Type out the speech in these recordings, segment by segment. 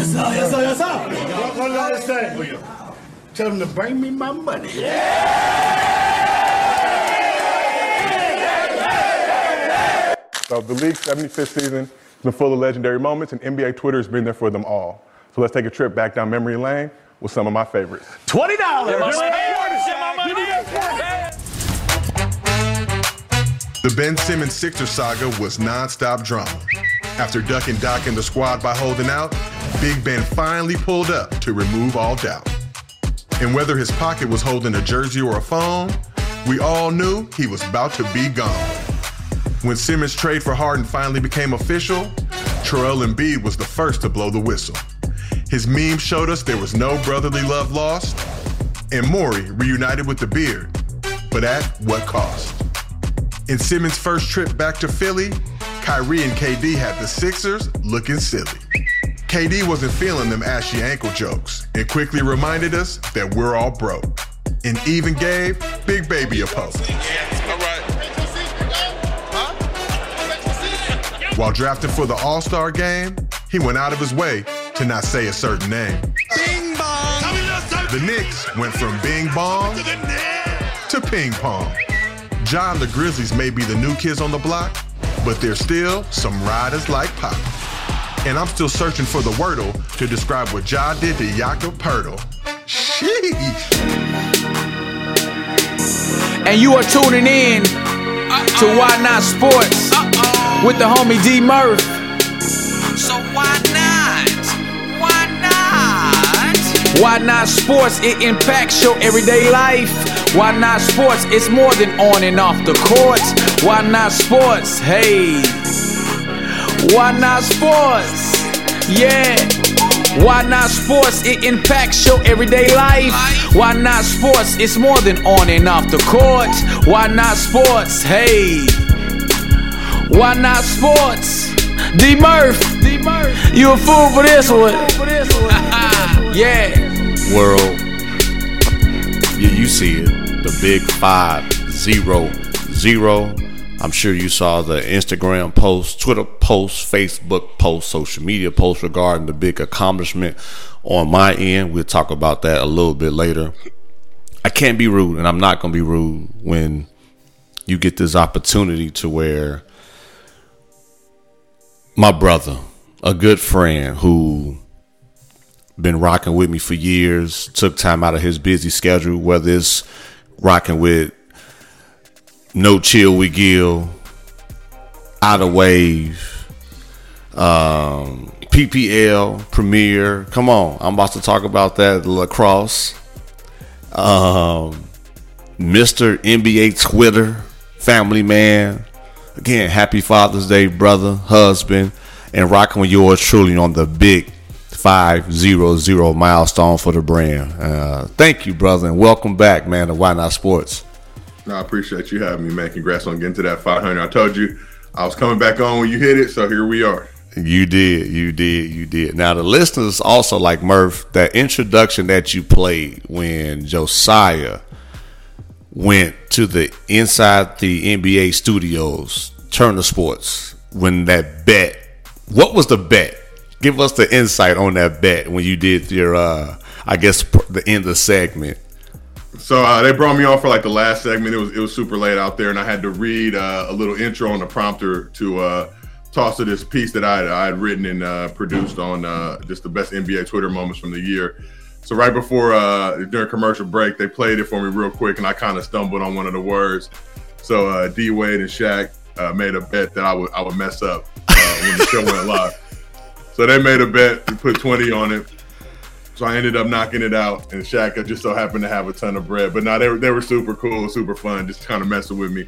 Yes, sir. Yes, sir. Yes, sir. What, what did I say for you? Tell them to bring me my money. So the league's 75th season has been full of legendary moments, and NBA Twitter has been there for them all. So let's take a trip back down memory lane with some of my favorites. Twenty dollars. The Ben Simmons Sixer saga was nonstop drama. After ducking Doc and the squad by holding out, Big Ben finally pulled up to remove all doubt. And whether his pocket was holding a jersey or a phone, we all knew he was about to be gone. When Simmons' trade for Harden finally became official, Terrell Embiid was the first to blow the whistle. His meme showed us there was no brotherly love lost, and Morey reunited with the beard, but at what cost? In Simmons' first trip back to Philly, Kyrie and KD had the Sixers looking silly. KD wasn't feeling them ashy ankle jokes and quickly reminded us that we're all broke. And even gave Big Baby a poke. While drafting for the All Star game, he went out of his way to not say a certain name. Bing bong! The Knicks went from bing bong to ping pong. John the Grizzlies may be the new kids on the block, but there's still some riders like Pop. And I'm still searching for the wordle to describe what John did to Jakob Poeltl. Sheesh. And you are tuning in to Why Not Sports with the homie D Murph. So why not? Why not? Why Not Sports? It impacts your everyday life. Why Not Sports? It's more than on and off the courts. Why Not Sports? Hey. Why Not Sports? Yeah. Why not sports? It impacts your everyday life. Why not sports? It's more than on and off the court. Why not sports? Hey. Why not sports? D Murph. You a fool for this one. yeah. world. Yeah, you see it. The big five zero zero. I'm sure you saw the Instagram post, Twitter post, Facebook post, social media post regarding the big accomplishment on my end. We'll talk about that a little bit later. I can't be rude, and I'm not going to be rude when you get this opportunity to where my brother, a good friend who been rocking with me for years, took time out of his busy schedule, whether it's rocking with No Chill with Gil, Out of Wave, um, PLL, Premier. Come on, I'm about to talk about that lacrosse. Um, Mr. NBA Twitter, family man. Again, happy Father's Day, brother, husband, and rocking with yours truly on the big 500 milestone for the brand. Uh, thank you, brother, and welcome back, man, to Why Not Sports. No, I appreciate you having me, man. Congrats on getting to that 500. I told you I was coming back on when you hit it, so here we are. You did, you did, you did. Now the listeners also like Murph that introduction that you played when Josiah went to the inside the NBA studios, Turner Sports, when that bet. What was the bet? Give us the insight on that bet when you did your, uh I guess, the end of the segment. So uh, they brought me on for like the last segment. It was it was super late out there, and I had to read uh, a little intro on the prompter to uh, toss to this piece that I had, I had written and uh, produced on uh, just the best NBA Twitter moments from the year. So right before uh, during commercial break, they played it for me real quick, and I kind of stumbled on one of the words. So D Wade and Shaq made a bet that I would I would mess up when the show went live. So they made a bet, we put twenty on it. So I ended up knocking it out, and Shaq just so happened to have a ton of bread. But now they were they were super cool, super fun, just kind of messing with me.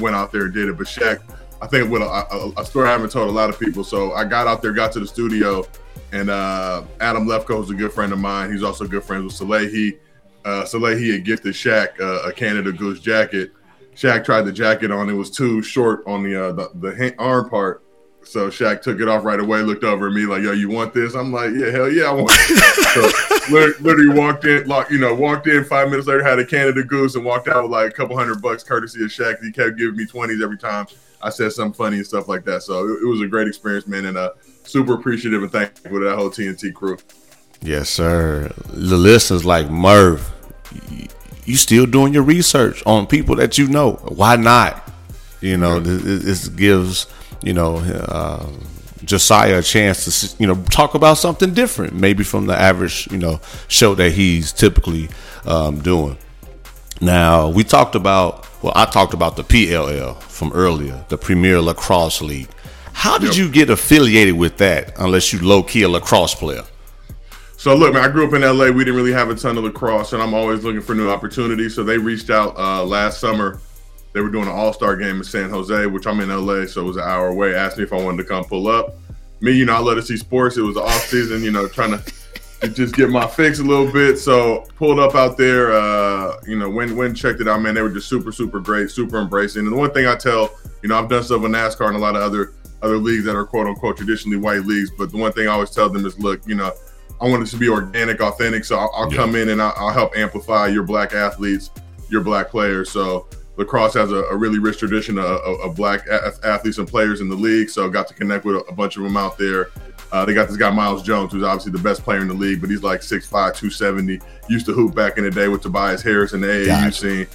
Went out there and did it. But Shaq, I think a, a, a story I haven't told a lot of people. So I got out there, got to the studio, and uh, Adam Lefkoe is a good friend of mine. He's also good friends with Salehi. Uh, Salehi had gifted Shaq uh, a Canada Goose jacket. Shaq tried the jacket on; it was too short on the uh, the, the arm part. So Shaq took it off right away, looked over at me like, "Yo, you want this?" I'm like, "Yeah, hell yeah, I want." It. so lit- literally walked in, like you know, walked in. Five minutes later, had a Canada Goose and walked out with like a couple hundred bucks, courtesy of Shaq. He kept giving me twenties every time I said something funny and stuff like that. So it, it was a great experience, man. And uh, super appreciative and thankful to that whole TNT crew. Yes, sir. The listeners like Murph, you still doing your research on people that you know. Why not? You know, th- th- this gives you know uh, Josiah a chance to you know talk about something different, maybe from the average you know show that he's typically um, doing. Now we talked about well, I talked about the PLL from earlier, the Premier Lacrosse League. How did Yep. you get affiliated with that? Unless you low key a lacrosse player. So look, man, I grew up in LA. We didn't really have a ton of lacrosse, and I'm always looking for new opportunities. So they reached out uh, last summer. They were doing an All Star game in San Jose, which I'm in LA, so it was an hour away. Asked me if I wanted to come pull up. Me, you know, I love to see sports. It was the off season, you know, trying to just get my fix a little bit. So pulled up out there. Uh, you know, when when checked it out, man, they were just super super great, super embracing. And the one thing I tell, you know, I've done stuff with NASCAR and a lot of other other leagues that are quote unquote traditionally white leagues. But the one thing I always tell them is, look, you know, I want it to be organic, authentic. So I'll, I'll Yeah. come in and I'll, I'll help amplify your black athletes, your black players. So lacrosse has a, a really rich tradition of, of, black a- athletes and players in the league. So got to connect with a, a bunch of them out there. Uh, they got this guy Myles Jones, who's obviously the best player in the league, but he's like 6'5", 270. Used to hoop back in the day with Tobias Harris in the AAU Gotcha. scene.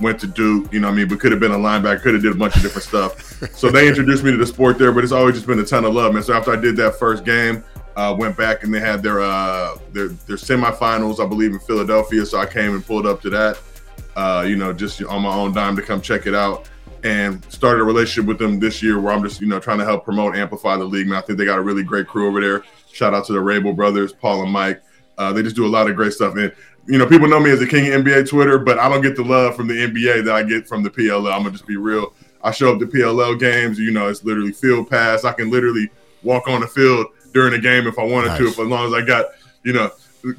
Went to Duke, you know what I mean, but could have been a linebacker, could have did a bunch of different stuff. so they introduced me to the sport there, but it's always just been a ton of love, man. So after I did that first game, uh, went back and they had their uh, their their semifinals, I believe, in Philadelphia. So I came and pulled up to that, uh, you know, just on my own dime to come check it out, and started a relationship with them this year where I'm just you know trying to help promote, amplify the league. Man, I think they got a really great crew over there. Shout out to the Rabil brothers, Paul and Mike. Uh, they just do a lot of great stuff. And you know, people know me as the king of NBA Twitter, but I don't get the love from the NBA that I get from the PLL. I'm gonna just be real. I show up to PLL games. You know, it's literally field pass. I can literally walk on the field during a game if I wanted to, Nice. if as long as I got you know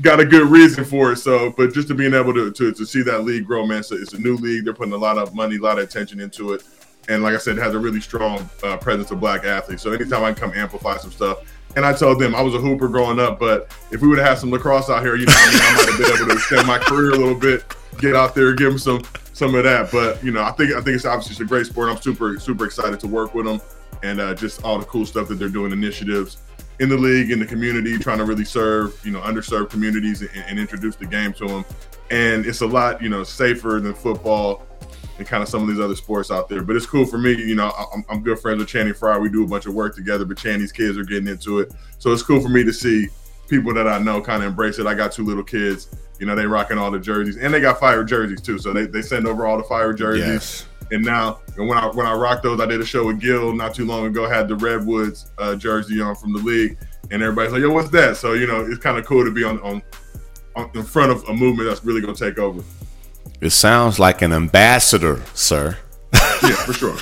got a good reason for it. So, but just to being able to to, to see that league grow, man, so it's a new league. They're putting a lot of money, a lot of attention into it, and like I said, it has a really strong uh, presence of black athletes. So anytime I can come amplify some stuff. And I told them I was a hooper growing up, but if we would have had some lacrosse out here, you know, I, mean, I might have been able to extend my career a little bit, get out there, give them some some of that. But you know, I think I think it's obviously just a great sport. I'm super super excited to work with them, and uh, just all the cool stuff that they're doing, initiatives in the league, in the community, trying to really serve you know underserved communities and, and introduce the game to them. And it's a lot you know safer than football and kind of some of these other sports out there. But it's cool for me. You know, I'm, I'm good friends with Channing Frye. We do a bunch of work together, but Channing's kids are getting into it. So it's cool for me to see people that I know kind of embrace it. I got two little kids. You know, they rocking all the jerseys, and they got fire jerseys too. So they, they send over all the fire jerseys. Yes. And now, and when I when I rocked those, I did a show with Gil not too long ago. Had the Redwoods uh, jersey on from the league, and everybody's like, "Yo, what's that?" So you know, it's kind of cool to be on, on on in front of a movement that's really going to take over. It sounds like an ambassador, sir. Yeah, for sure.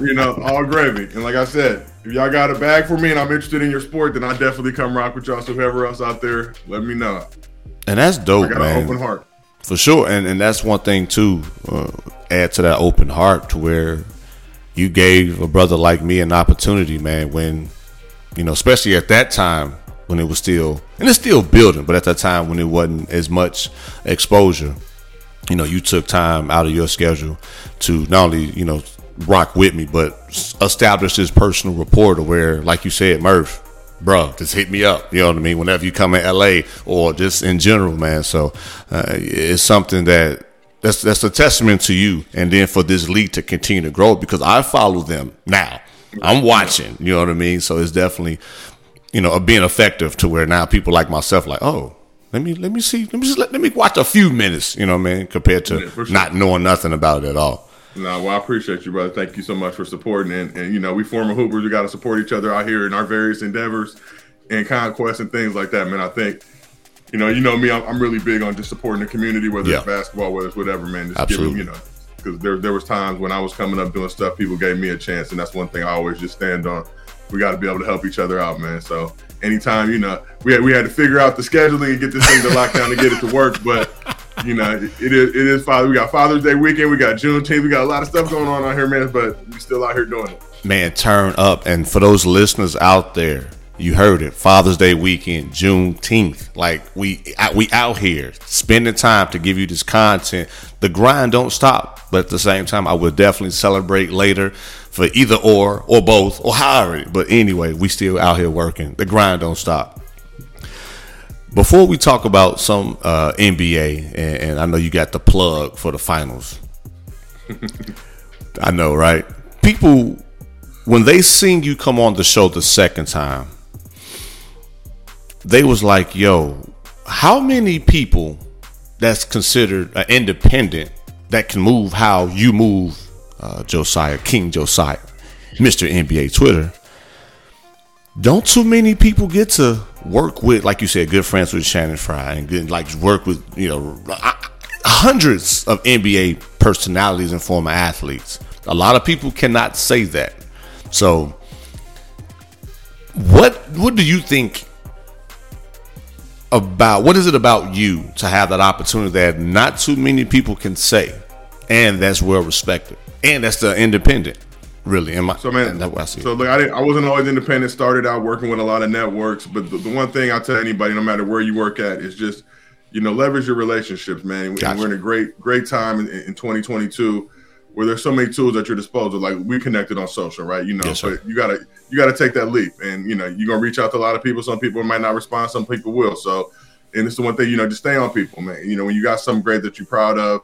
you know, all gravy. And like I said, if y'all got a bag for me and I'm interested in your sport, then I definitely come rock with y'all. So whoever else out there, let me know. And that's dope, I got man. an open heart. For sure, and and that's one thing too. Uh, add to that open heart to where you gave a brother like me an opportunity, man. When you know, especially at that time when it was still and it's still building, but at that time when it wasn't as much exposure, you know, you took time out of your schedule to not only you know rock with me, but establish this personal rapport to where, like you said, Murph, bro, just hit me up. You know what I mean? Whenever you come in LA or just in general, man. So uh, it's something that that's that's a testament to you, and then for this league to continue to grow because I follow them now. I'm watching. You know what I mean? So it's definitely you know being effective to where now people like myself like oh. Let me let me see let me just let, let me watch a few minutes, you know what I mean, compared to Yeah, sure. not knowing nothing about it at all. No, well, I appreciate you, brother. Thank you so much for supporting. And, and you know, we former hoopers, we got to support each other out here in our various endeavors and conquests and things like that, man. I think, you know, you know me, I'm, I'm really big on just supporting the community, whether it's basketball, whether it's whatever, man. Just Absolutely. give you know, because there, there was times when I was coming up doing stuff, people gave me a chance, and that's one thing I always just stand on. We got to be able to help each other out, man. So anytime, you know, we had, we had to figure out the scheduling and get this thing to lock down and get it to work, but you know, it, is it is Father. We got Father's Day weekend, we got Juneteenth, we got a lot of stuff going on out here, man. But we still out here doing it. man, turn up. And for those listeners out there, you heard it. Father's Day weekend, Juneteenth. Like we we out here spending time to give you this content. The grind don't stop, but at the same time, I will definitely celebrate later. for either or or both or however. But anyway, we still out here working. The grind don't stop. Before we talk about some uh, NBA, and, and I know you got the plug for the finals. I know, right? People, when they seen you come on the show the second time, they was like, "Yo, how many people that's considered an independent that can move how you move, uh, Josiah King Josiah, Mister NBA Twitter? Don't too many people get to work with, like you said, good friends with Channing Frye and good, like work with you know hundreds of NBA personalities and former athletes. A lot of people cannot say that. So, what what do you think about what is it about you to have that opportunity that not too many people can say, and that's well respected, and that's the independent, really. In my, So man, and that's what I see. so look, I didn't, I wasn't always independent. Started out working with a lot of networks, but the, the one thing I tell anybody, no matter where you work at, is just you know leverage your relationships, man. And Gotcha. We're in a great great time in, in 2022 where there's so many tools at your disposal. Like we connected on social, right? You know, Yes, but you gotta you gotta take that leap, and you know you're gonna reach out to a lot of people. Some people might not respond, some people will. So, and it's the one thing you know, just stay on people, man. You know, when you got something great that you're proud of.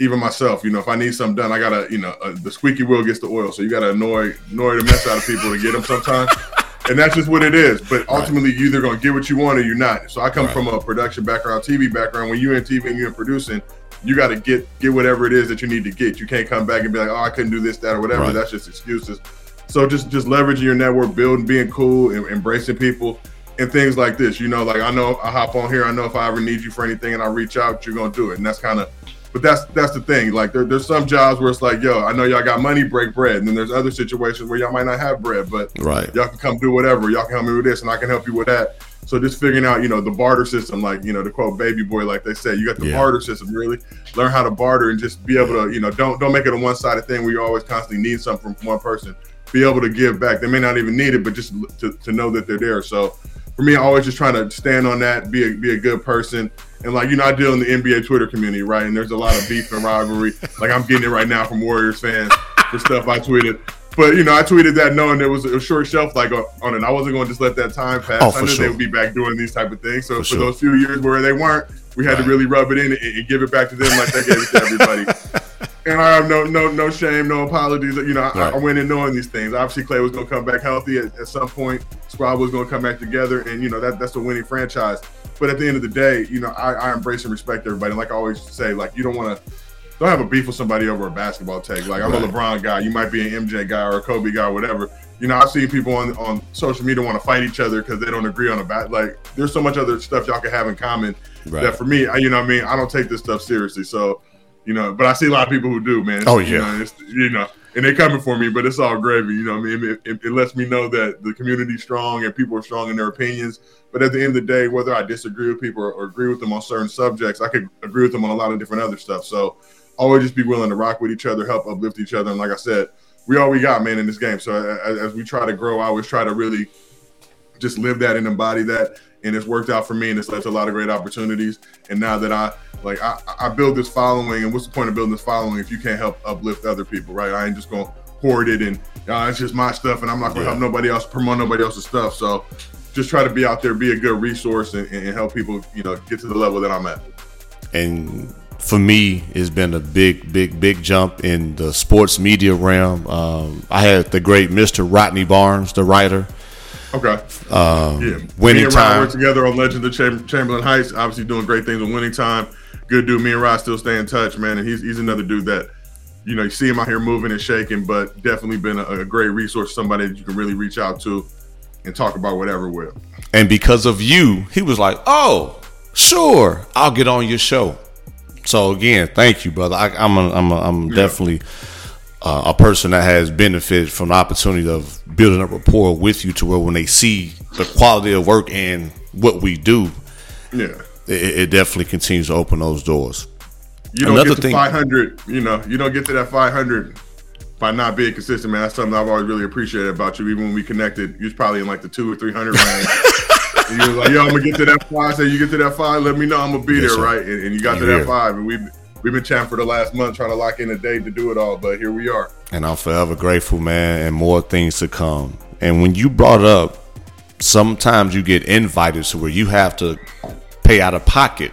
Even myself, you know, if I need something done, I gotta, you know, uh, the squeaky wheel gets the oil, so you gotta annoy, annoy the mess out of people to get them sometimes, and that's just what it is. But ultimately, you either gonna get what you want or you're not. So I come Right. from a production background, TV background. When you're in TV and you're in producing, you got to get get whatever it is that you need to get. You can't come back and be like, oh, I couldn't do this, that, or whatever. Right. That's just excuses. So just just leveraging your network, building, being cool, and embracing people, and things like this. You know, like I know I hop on here. I know if I ever need you for anything and I reach out, you're gonna do it. And that's kind of, but that's that's the thing. Like there, there's some jobs where it's like, yo, I know y'all got money, break bread, and then there's other situations where y'all might not have bread, but Right. y'all can come do whatever. Y'all can help me with this, and I can help you with that. So just figuring out, you know, the barter system, like you know, the quote "baby boy," like they say, you got the Yeah. barter system. Really learn how to barter and just be able to, you know, don't don't make it a one sided thing where you always constantly need something from one person. Be able to give back. They may not even need it, but just to, to know that they're there. So for me, I always just trying to stand on that, be a be a good person, and like you know, I deal in the NBA Twitter community, right? And there's a lot of beef and rivalry. Like I'm getting it right now from Warriors fans for stuff I tweeted. But you know, I tweeted that knowing there was a short shelf like on it. I wasn't going to just let that time pass. Oh, I knew sure. they would be back doing these type of things. So For for, sure. those few years where they weren't, we had Right. to really rub it in and, and give it back to them like they gave it to everybody. and I have no no no shame, no apologies. You know, I, Right. I went in knowing these things. Obviously, Clay was going to come back healthy at, at some point. Squad was going to come back together, and you know that that's a winning franchise. But at the end of the day, you know, I, I embrace and respect everybody. Like I always say, like you don't want to don't have a beef with somebody over a basketball take. Like I'm Right. a LeBron guy, you might be an MJ guy or a Kobe guy, or whatever. You know, I've seen people on on social media want to fight each other because they don't agree on a bat. Like there's so much other stuff y'all can have in common Right. that for me, I, you know, what I mean, I don't take this stuff seriously. So, you know, but I see a lot of people who do, man. It's- Oh, you yeah. know, it's, you know, and they're coming for me, but it's all gravy. You know, what I mean, it, it, it lets me know that the community's strong and people are strong in their opinions. But at the end of the day, whether I disagree with people or, or agree with them on certain subjects, I could agree with them on a lot of different other stuff. So always just be willing to rock with each other, help uplift each other. And like I said, we all we got, man, in this game. So as, as we try to grow, I always try to really just live that and embody that. And it's worked out for me, and it's led to a lot of great opportunities. And now that I like, I, I build this following, and what's the point of building this following if you can't help uplift other people, right? I ain't just gonna hoard it and uh, it's just my stuff, and I'm not gonna Yeah. help nobody else promote nobody else's stuff. So just try to be out there, be a good resource, and, and help people, you know, get to the level that I'm at. and for me, it's been a big, big, big jump in the sports media realm. Um, I had the great Mr. Rodney Barnes, the writer. Okay. Um, Yeah. winning me and time. work together on Legend of Cham- Chamberlain Heights. Obviously doing great things with winning time. Good dude. Me and Rod still stay in touch, man. And he's he's another dude that, you know, you see him out here moving and shaking, but definitely been a, a great resource, somebody that you can really reach out to and talk about whatever with. And because of you, he was like, "Oh, sure, I'll get on your show." So again, thank you, brother. I, I'm a, I'm a, I'm definitely uh, a person that has benefited from the opportunity of building a rapport with you to where when they see the quality of work and what we do, Yeah. it, it definitely continues to open those doors. You don't Another get to thing- 500, you know, you don't get to that 500 by not being consistent, man. That's something I've always really appreciated about you. Even when we connected, you was probably in like the two or 300 range. you was like, yo, I'm going to get to that five. I said, you get to that five, let me know. I'm going to be Yes, there, sir. right? And, and you got You to that here. five. And we we've been chatting for the last month trying to lock in a date to do it all, but here we are. And I'm forever grateful, man, and more things to come. And when you brought up, sometimes you get invited to where you have to pay out of pocket.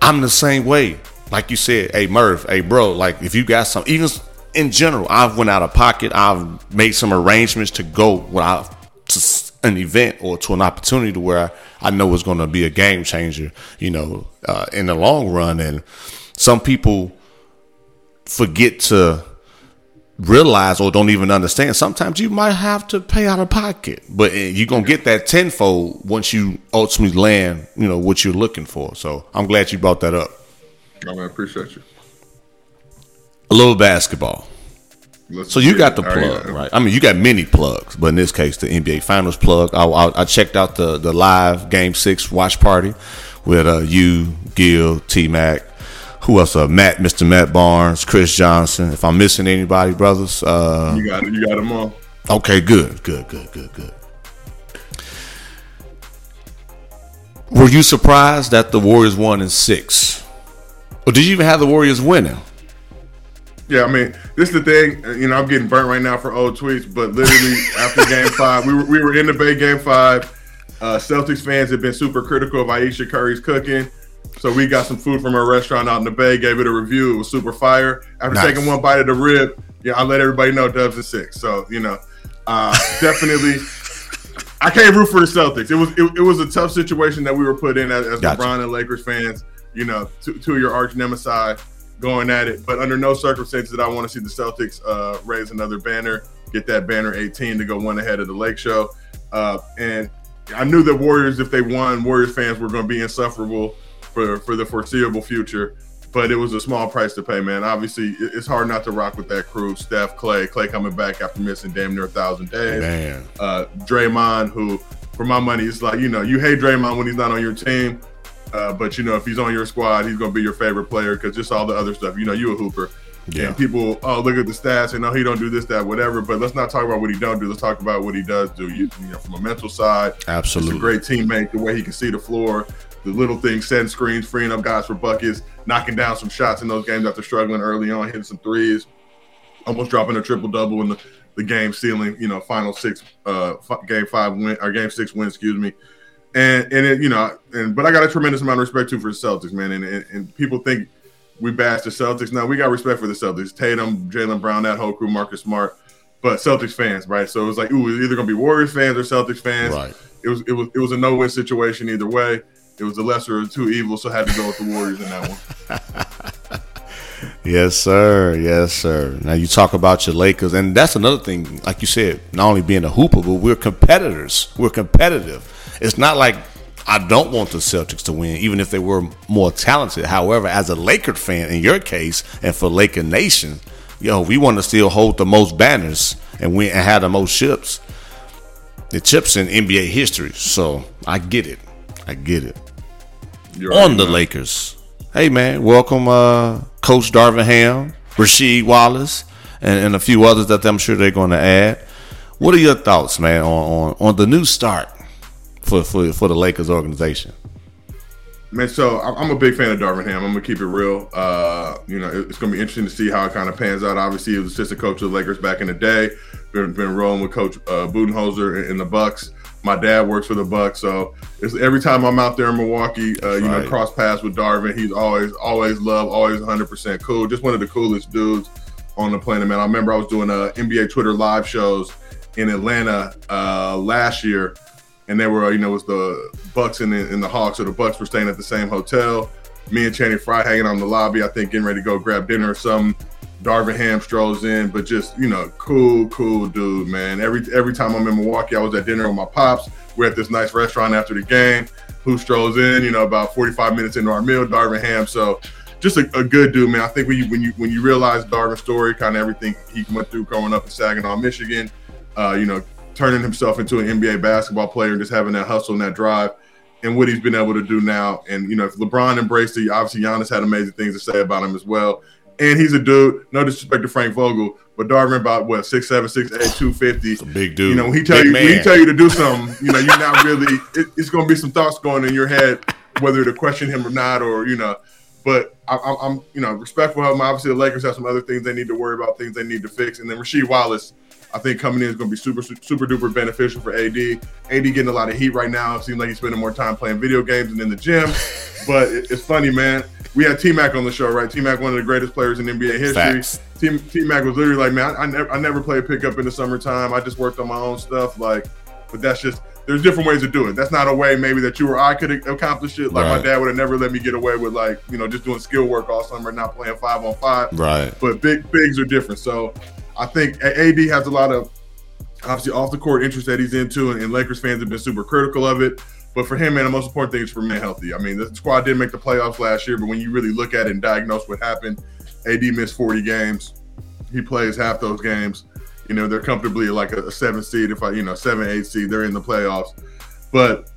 I'm the same way. Like you said, hey Murph, hey bro, like if you got some, even in general, I've went out of pocket. I've made some arrangements to go without to an event or to an opportunity to where I, I know it's going to be a game changer, you know, uh, in the long run. And some people forget to realize or don't even understand. Sometimes you might have to pay out of pocket, but eh, you're gonna get that tenfold once you ultimately land, you know, what you're looking for. So I'm glad you brought that up. I appreciate you. A little basketball. Let's So you got the plug, right? I mean, you got many plugs, but in this case, the NBA Finals plug. I, I, I checked out the the live Game Six watch party with uh, you, Gil, T Mac. Who else? Uh, Matt, Mr. Matt Barnes, Chris Johnson. If I'm missing anybody, brothers, uh, You got. You got them all. Okay, good, good, good, good, good. Were you surprised that the Warriors won in six? Or did you even have the Warriors winning? Yeah, I mean, this is the thing. uh, You know, I'm getting burnt right now for old tweets, but literally after Game Five, we were we were in the Bay Game Five. Uh, Celtics fans have been super critical of Ayesha Curry's cooking, so we got some food from a restaurant out in the Bay. Gave it a review. It was super fire. After Nice. taking one bite of the rib, yeah, I let everybody know Dubs is six. So you know, uh, definitely. I can't root for the Celtics. It was it, it was a tough situation that we were put in as, as Gotcha. LeBron and Lakers fans. You know, two, two of your arch nemesis going at it. But under no circumstances did I want to see the Celtics uh, raise another banner, get that banner 18 to go one ahead of the Lake Show. Uh, and I knew that Warriors, if they won, Warriors fans were going to be insufferable for for the foreseeable future. But it was a small price to pay, man. Obviously, it's hard not to rock with that crew. Steph, Clay, Clay coming back after missing damn near a thousand days Man, uh, Draymond, who for my money, it's like you know you hate Draymond when he's not on your team, uh, but you know if he's on your squad, he's gonna be your favorite player because just all the other stuff. You know, you a hooper. Yeah. And people, oh look at the stats and no, he don't do this, that, whatever. But let's not talk about what he don't do. Let's talk about what he does do. You, you know, from a mental side, absolutely. He's a great teammate. The way he can see the floor, the little things, setting screens, freeing up guys for buckets, knocking down some shots in those games after struggling early on, hitting some threes, almost dropping a triple double in the, the game ceiling. You know, final six, uh, game five win or game six win, excuse me. And and it, you know, and but I got a tremendous amount of respect too for the Celtics, man. And and, and people think we bash the Celtics. No, we got respect for the Celtics. Tatum, Jaylen Brown, that whole crew, Marcus Smart, but Celtics fans, right? So it was like, ooh, it's either gonna be Warriors fans or Celtics fans Right. it was it was it was a no win situation either way. It was the lesser of two evils, so I had to go with the Warriors in that one. Yes, sir. Yes, sir. Now you talk about your Lakers, and that's another thing. Like you said, not only being a hooper, but we're competitors. We're competitive. It's not like I don't want the Celtics to win, even if they were more talented. However, as a Laker fan, in your case, and for Laker Nation, yo, we want to still hold the most banners and win and have the most chips. The chips in NBA history. So I get it. I get it You're on right, the man. Lakers. Hey man, welcome uh, Coach Darvin Ham, Rasheed Wallace, and, and a few others that I'm sure they're going to add. What are your thoughts, man, on, on, on the new start for, for for the Lakers organization? Man, so I- I'm a big fan of Darvin Ham. I'm gonna keep it real. Uh, you know, it's gonna be interesting to see how it kind of pans out. Obviously, he was assistant coach of the Lakers back in the day. Been, been rolling with Coach uh, Budenholzer in, in the Bucks. My dad works for the Bucks, so it's, every time I'm out there in Milwaukee, uh, you Right. know, cross paths with Darvin. He's always, always love, always 100 percent cool. Just one of the coolest dudes on the planet, man. I remember I was doing uh, NBA Twitter live shows in Atlanta uh, last year and they were, you know, it was the Bucks and the, and the Hawks, so the Bucks were staying at the same hotel. Me and Channing Frye hanging out in the lobby, I think, getting ready to go grab dinner or something. Darvin Ham strolls in, but just you know, cool, cool dude, man. Every every time I'm in Milwaukee, I was at dinner with my pops. We're at this nice restaurant after the game. Who strolls in? You know, about 45 minutes into our meal, Darvin Ham. So, just a, a good dude, man. I think when you when you when you realize Darvin's story, kind of everything he went through growing up in Saginaw, Michigan, uh, you know, turning himself into an NBA basketball player and just having that hustle and that drive and what he's been able to do now. And, you know, if LeBron embraced it, obviously Giannis had amazing things to say about him as well. And he's a dude, no disrespect to Frank Vogel, but Darvin about what, six seven, six eight, two fifty. Big dude. You know, when he tell Big you when he tell you to do something, you know, you're not really it, it's gonna be some thoughts going in your head, whether to question him or not, or you know. But I, I'm, I'm, you know, respectful of him. Obviously, the Lakers have some other things they need to worry about, things they need to fix. And then Rasheed Wallace, I think coming in is going to be super, super duper beneficial for AD. AD getting a lot of heat right now. It seems like he's spending more time playing video games and in the gym. but it, it's funny, man. We had T Mac on the show, right? T Mac, one of the greatest players in NBA history. T Mac was literally like, man, I, I never, I never played pickup in the summertime. I just worked on my own stuff, like. But that's just there's different ways to do it. That's not a way maybe that you or I could accomplish it. Like my dad would have never let me get away with like you know just doing skill work all summer, and not playing five on five. Right. But big bigs are different. So I think AD has a lot of obviously off the court interest that he's into, and, and Lakers fans have been super critical of it. But for him, man, the most important thing is for remain healthy. I mean, the squad did make the playoffs last year, but when you really look at it and diagnose what happened, AD missed 40 games. He plays half those games. You know, they're comfortably like a, a seven seed, if I, you know, seven, eight seed. They're in the playoffs. But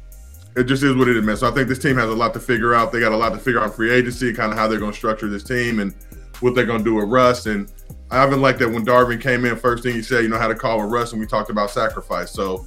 it just is what it is, man. So I think this team has a lot to figure out. They got a lot to figure out free agency, kind of how they're going to structure this team and what they're going to do with Russ. And I haven't liked that when Darvin came in, first thing he said, you know, how to call with Russ, and we talked about sacrifice. So,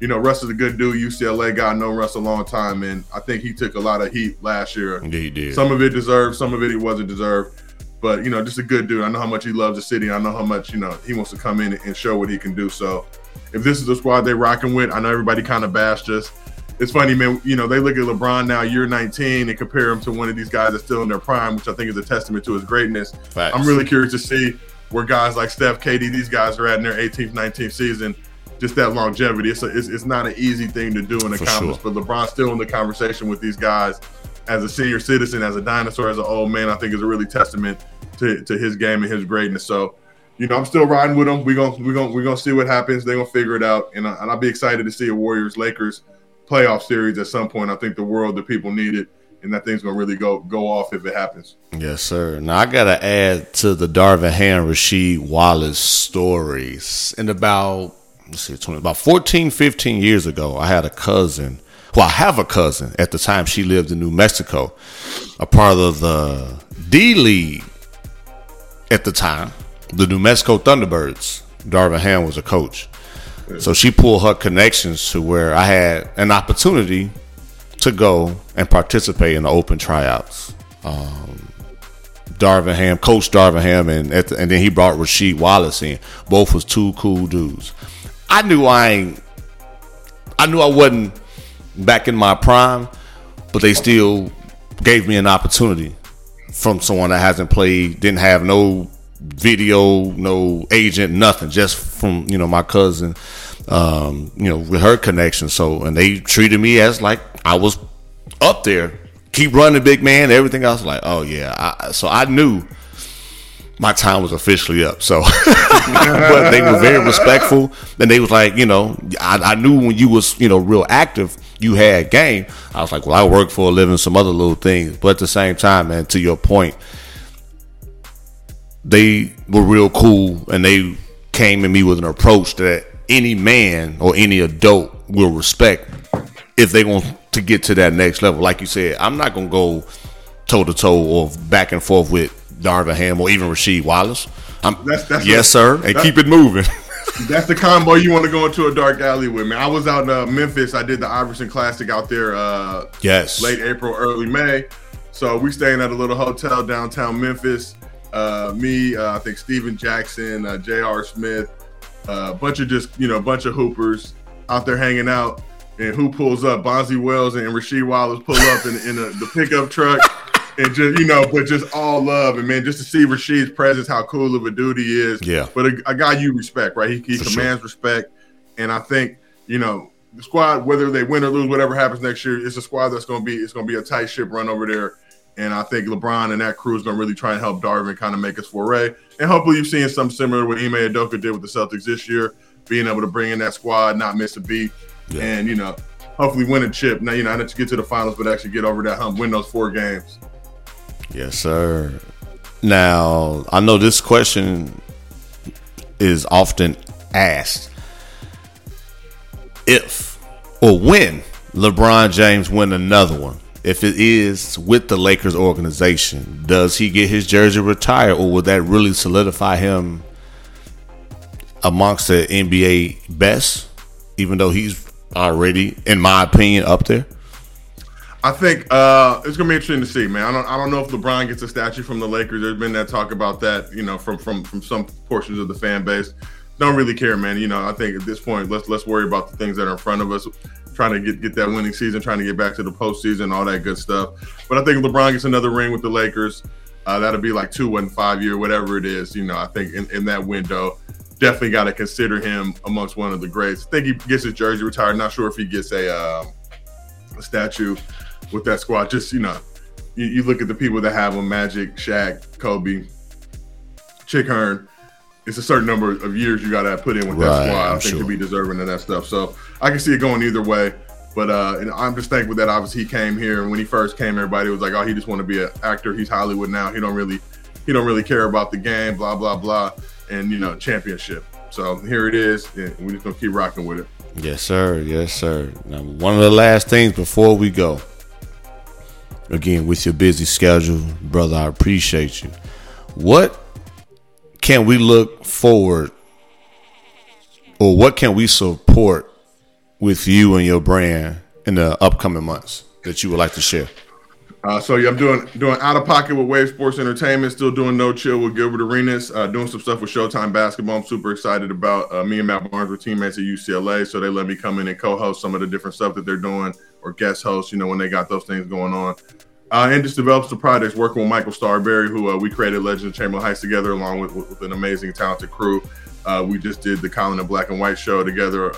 you know, Russ is a good dude, UCLA guy, known Russ a long time, and I think he took a lot of heat last year. Yeah, he did. Some of it deserved, some of it he wasn't deserved. But you know, just a good dude. I know how much he loves the city. I know how much you know he wants to come in and show what he can do. So, if this is the squad they're rocking with, I know everybody kind of bashed us. It's funny, man. You know, they look at LeBron now, year 19, and compare him to one of these guys that's still in their prime, which I think is a testament to his greatness. Facts. I'm really curious to see where guys like Steph, KD, these guys are at in their 18th, 19th season. Just that longevity. It's, a, it's it's not an easy thing to do and accomplish. sure. But LeBron's still in the conversation with these guys as a senior citizen, as a dinosaur, as an old man. I think is a really testament to, to his game and his greatness. So, you know, I'm still riding with him. We're gonna we're gonna we're gonna see what happens. They're gonna figure it out, and, I, and I'll be excited to see a Warriors Lakers playoff series at some point. I think the world, the people need it, and that thing's gonna really go go off if it happens. Yes, sir. Now I gotta add to the Darvin Ham Rasheed Wallace stories. In about let's see, 20, about 14, 15 years ago, I had a cousin. Well, I have a cousin. At the time, she lived in New Mexico, a part of the D League. At the time, the New Mexico Thunderbirds. Darvin Ham was a coach, so she pulled her connections to where I had an opportunity to go and participate in the open tryouts. Um, Darvin Ham, Coach Darvin Ham, and the, and then he brought Rasheed Wallace in. Both was two cool dudes. I knew I ain't. I knew I wasn't back in my prime, but they still gave me an opportunity from someone that hasn't played, didn't have no video, no agent, nothing, just from you know my cousin, um, you know, with her connection. So and they treated me as like I was up there. Keep running, big man. Everything else, like, oh yeah. I, so I knew my time was officially up. So, but they were very respectful, and they was like, you know, I, I knew when you was, you know, real active, you had game. I was like, well, I work for a living, some other little things, but at the same time, man, to your point, they were real cool, and they came at me with an approach that any man or any adult will respect if they want to get to that next level. Like you said, I'm not gonna go toe to toe or back and forth with Darvin Ham or even Rasheed Wallace. I'm, That's- that's yes, what- sir, and keep it moving. That's the combo you want to go into a dark alley with, man. I was out in uh, Memphis. I did the Iverson Classic out there uh, yes, late April, early May. So we staying at a little hotel downtown Memphis. Uh, me, uh, I think Steven Jackson, uh, J.R. Smith, a bunch of just you know, a bunch of hoopers out there hanging out. And who pulls up? Bonzi Wells and Rasheed Wallace pull up in, in a, the pickup truck, and just you know, but just all love and man, just to see Rasheed's presence, how cool of a dude he is. Yeah. But a, a guy you respect, right? He, he For sure. commands respect, and I think you know the squad, whether they win or lose, whatever happens next year, it's a squad that's going to be it's going to be a tight ship run over there. And I think LeBron and that crew is going to really try and help Darvin kind of make his foray. And hopefully, you've seen something similar to what Ime Udoka did with the Celtics this year, being able to bring in that squad, not miss a beat, Yeah. and you know, hopefully win a chip. Now, you know, not to get to the finals, but actually get over that hump, win those four games. Yes, sir. Now I know this question is often asked: if or when LeBron James win another one. If it is with the Lakers organization, does he get his jersey retired, or would that really solidify him amongst the NBA best? Even though he's already, in my opinion, up there. I think uh, it's gonna be interesting to see, man. I don't I don't know if LeBron gets a statue from the Lakers. There's been that talk about that, you know, from from from some portions of the fan base. Don't really care, man. You know, I think at this point, let's let's worry about the things that are in front of us. Trying to get get that winning season, trying to get back to the postseason, all that good stuff. But I think LeBron gets another ring with the Lakers, uh, that'll be like two and five year, whatever it is. You know, I think in, in that window, definitely got to consider him amongst one of the greats. I think he gets his jersey retired. Not sure if he gets a, uh, a statue with that squad. Just you know, you, you look at the people that have them: Magic, Shaq, Kobe, Chick Hearn. It's a certain number of years you got to put in with that squad. I think sure. to be deserving of that stuff. So I can see it going either way. But uh, and I'm just thankful that obviously he came here, and when he first came, everybody was like, "Oh, he just want to be an actor. He's Hollywood now. He don't really, he don't really care about the game. Blah blah blah." And you know, championship. So here it is, and we're just gonna keep rocking with it. Yes, sir. Yes, sir. Now, one of the last things before we go, again, with your busy schedule, brother, I appreciate you. What can we look forward, or what can we support with you and your brand in the upcoming months that you would like to share? Uh, so yeah, I'm doing doing out of pocket with Wave Sports Entertainment. Still doing no chill with Gilbert Arenas. Uh, doing some stuff with Showtime Basketball. I'm super excited about. Uh, me and Matt Barnes were teammates at UCLA, so they let me come in and co-host some of the different stuff that they're doing or guest host. You know when they got those things going on. Uh, and just develops the projects working with Michael Starrbury, who uh, we created Legends of Chamberlain Heights together, along with, with, an amazing, talented crew. Uh, we just did the Colin and Black and White show together.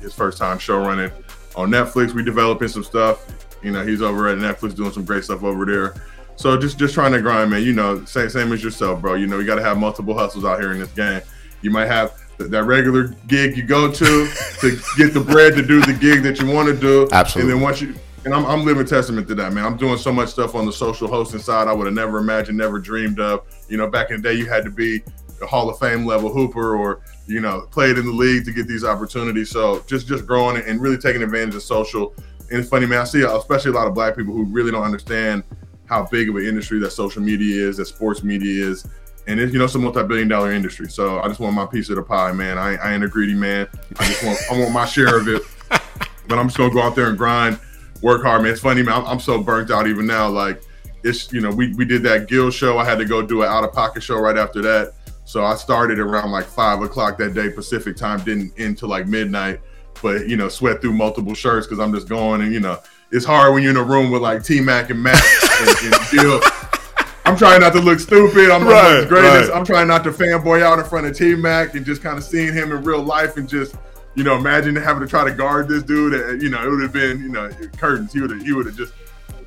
His first time show running on Netflix. We developing some stuff. You know, he's over at Netflix doing some great stuff over there. So just just trying to grind, man. You know, same same as yourself, bro. You know, you got to have multiple hustles out here in this game. You might have th- that regular gig you go to to get the bread to do the gig that you want to do. Absolutely. And then once you and I'm, I'm living testament to that, man. I'm doing so much stuff on the social hosting side I would have never imagined, never dreamed of. You know, back in the day, you had to be a Hall of Fame level hooper or you know played in the league to get these opportunities. So just just growing and really taking advantage of social. And it's funny, man. I see especially a lot of black people who really don't understand how big of an industry that social media is, that sports media is. And it's, you know, it's a multi-billion dollar industry. So I just want my piece of the pie, man. I, I ain't a greedy man. I just want I want my share of it. But I'm just gonna go out there and grind, work hard, man. It's funny, man. I'm, I'm so burnt out even now. Like it's you know, we we did that Gil show. I had to go do an out of pocket show right after that. So I started around like five o'clock that day Pacific time, didn't end till like midnight. But you know, sweat through multiple shirts because I'm just going and you know, it's hard when you're in a room with like T Mac and Matt and, and. I'm trying not to look stupid. I'm Right, the greatest. right. I'm trying not to fanboy out in front of T Mac and just kind of seeing him in real life and just, you know, imagine having to try to guard this dude. And, you know, it would have been, you know, curtains. He would have, he would have just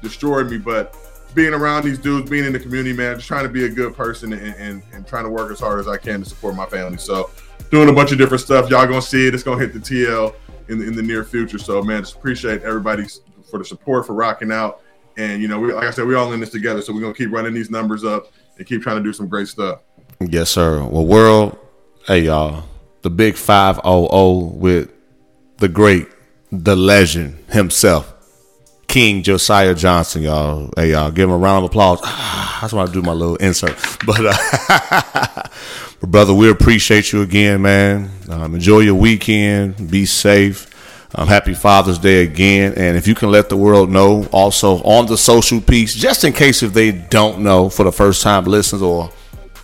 destroyed me. But being around these dudes, being in the community, man, just trying to be a good person and, and, and trying to work as hard as I can to support my family. So doing a bunch of different stuff. Y'all gonna see it. It's gonna hit the TL in, in the near future. So man, just appreciate everybody for the support, for rocking out. And you know, we, like I said, we all in this together. So we're gonna keep running these numbers up and keep trying to do some great stuff. Yes, sir. Well, world, hey y'all, the big five oh oh with the great, the legend himself, King Josiah Johnson, y'all. Hey y'all, give him a round of applause. I just want to do my little insert, but uh, brother, we appreciate you again, man. Um, enjoy your weekend. Be safe. Um, happy Father's Day again. And if you can let the world know also on the social piece, just in case if they don't know for the first time listens or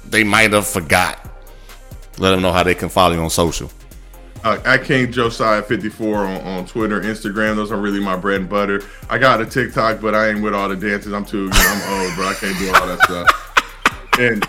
they might have forgot. Let them know how they can follow you on social. Uh, at King Josiah 54 on, on Twitter, Instagram. Those are really my bread and butter. I got a TikTok, but I ain't with all the dances. I'm too, you know, I'm old, bro. I can't do all that stuff. And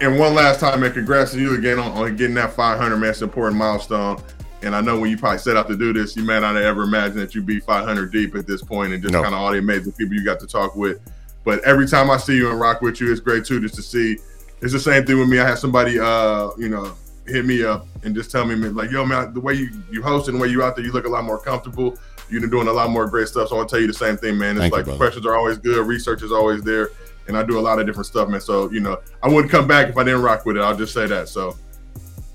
and one last time, man, congrats to you again on, on getting that 500, man. It's an important milestone. And I know when you probably set out to do this, you may not have ever imagined that you'd be 500 deep at this point and just No. kind of all the amazing people you got to talk with. But every time I see you and rock with you, it's great too, just to see. It's the same thing with me. I had somebody, uh, you know, hit me up and just tell me, man, like, yo, man, the way you you host and the way you out there, you look a lot more comfortable. You're doing a lot more great stuff. So I want to tell you the same thing, man. It's Thank like the questions are always good, research is always there, and I do a lot of different stuff, man. So you know, I wouldn't come back if I didn't rock with it. I'll just say that. So.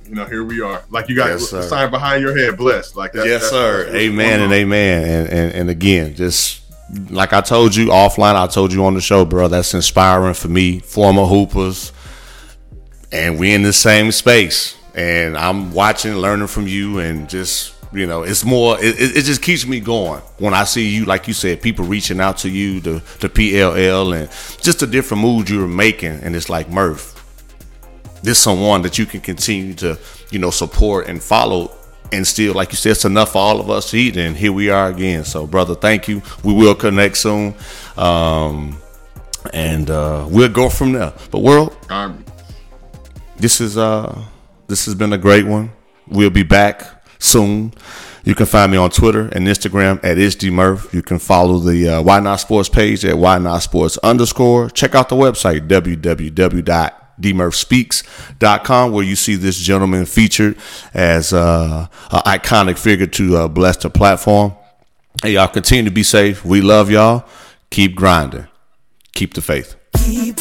You know, here we are. Like you got Yes, the sign behind your head, blessed. Like that's, yes, that's- sir. that's amen and amen. And, and and again, just like I told you offline, I told you on the show, bro. That's inspiring for me, former hoopers, and we in the same space. And I'm watching, learning from you, and just You know, it's more. It, it just keeps me going when I see you, like you said, people reaching out to you, the the PLL, and just the different moves you're making, and it's like Murph. This someone that you can continue to, you know, support and follow, and still, like you said, it's enough for all of us to eat. And here we are again. So, brother, thank you. We will connect soon, um, and uh, we'll go from there. But world, Um, this is uh this has been a great one. We'll be back soon. You can find me on Twitter and Instagram at isdmurph. You can follow the uh, Why Not Sports page at Why Not Sports underscore. Check out the website www.dmurphspeaks.com where you see this gentleman featured as uh, an iconic figure to uh, bless the platform. Hey, y'all continue to be safe. We love y'all. Keep grinding. Keep the faith. Keep.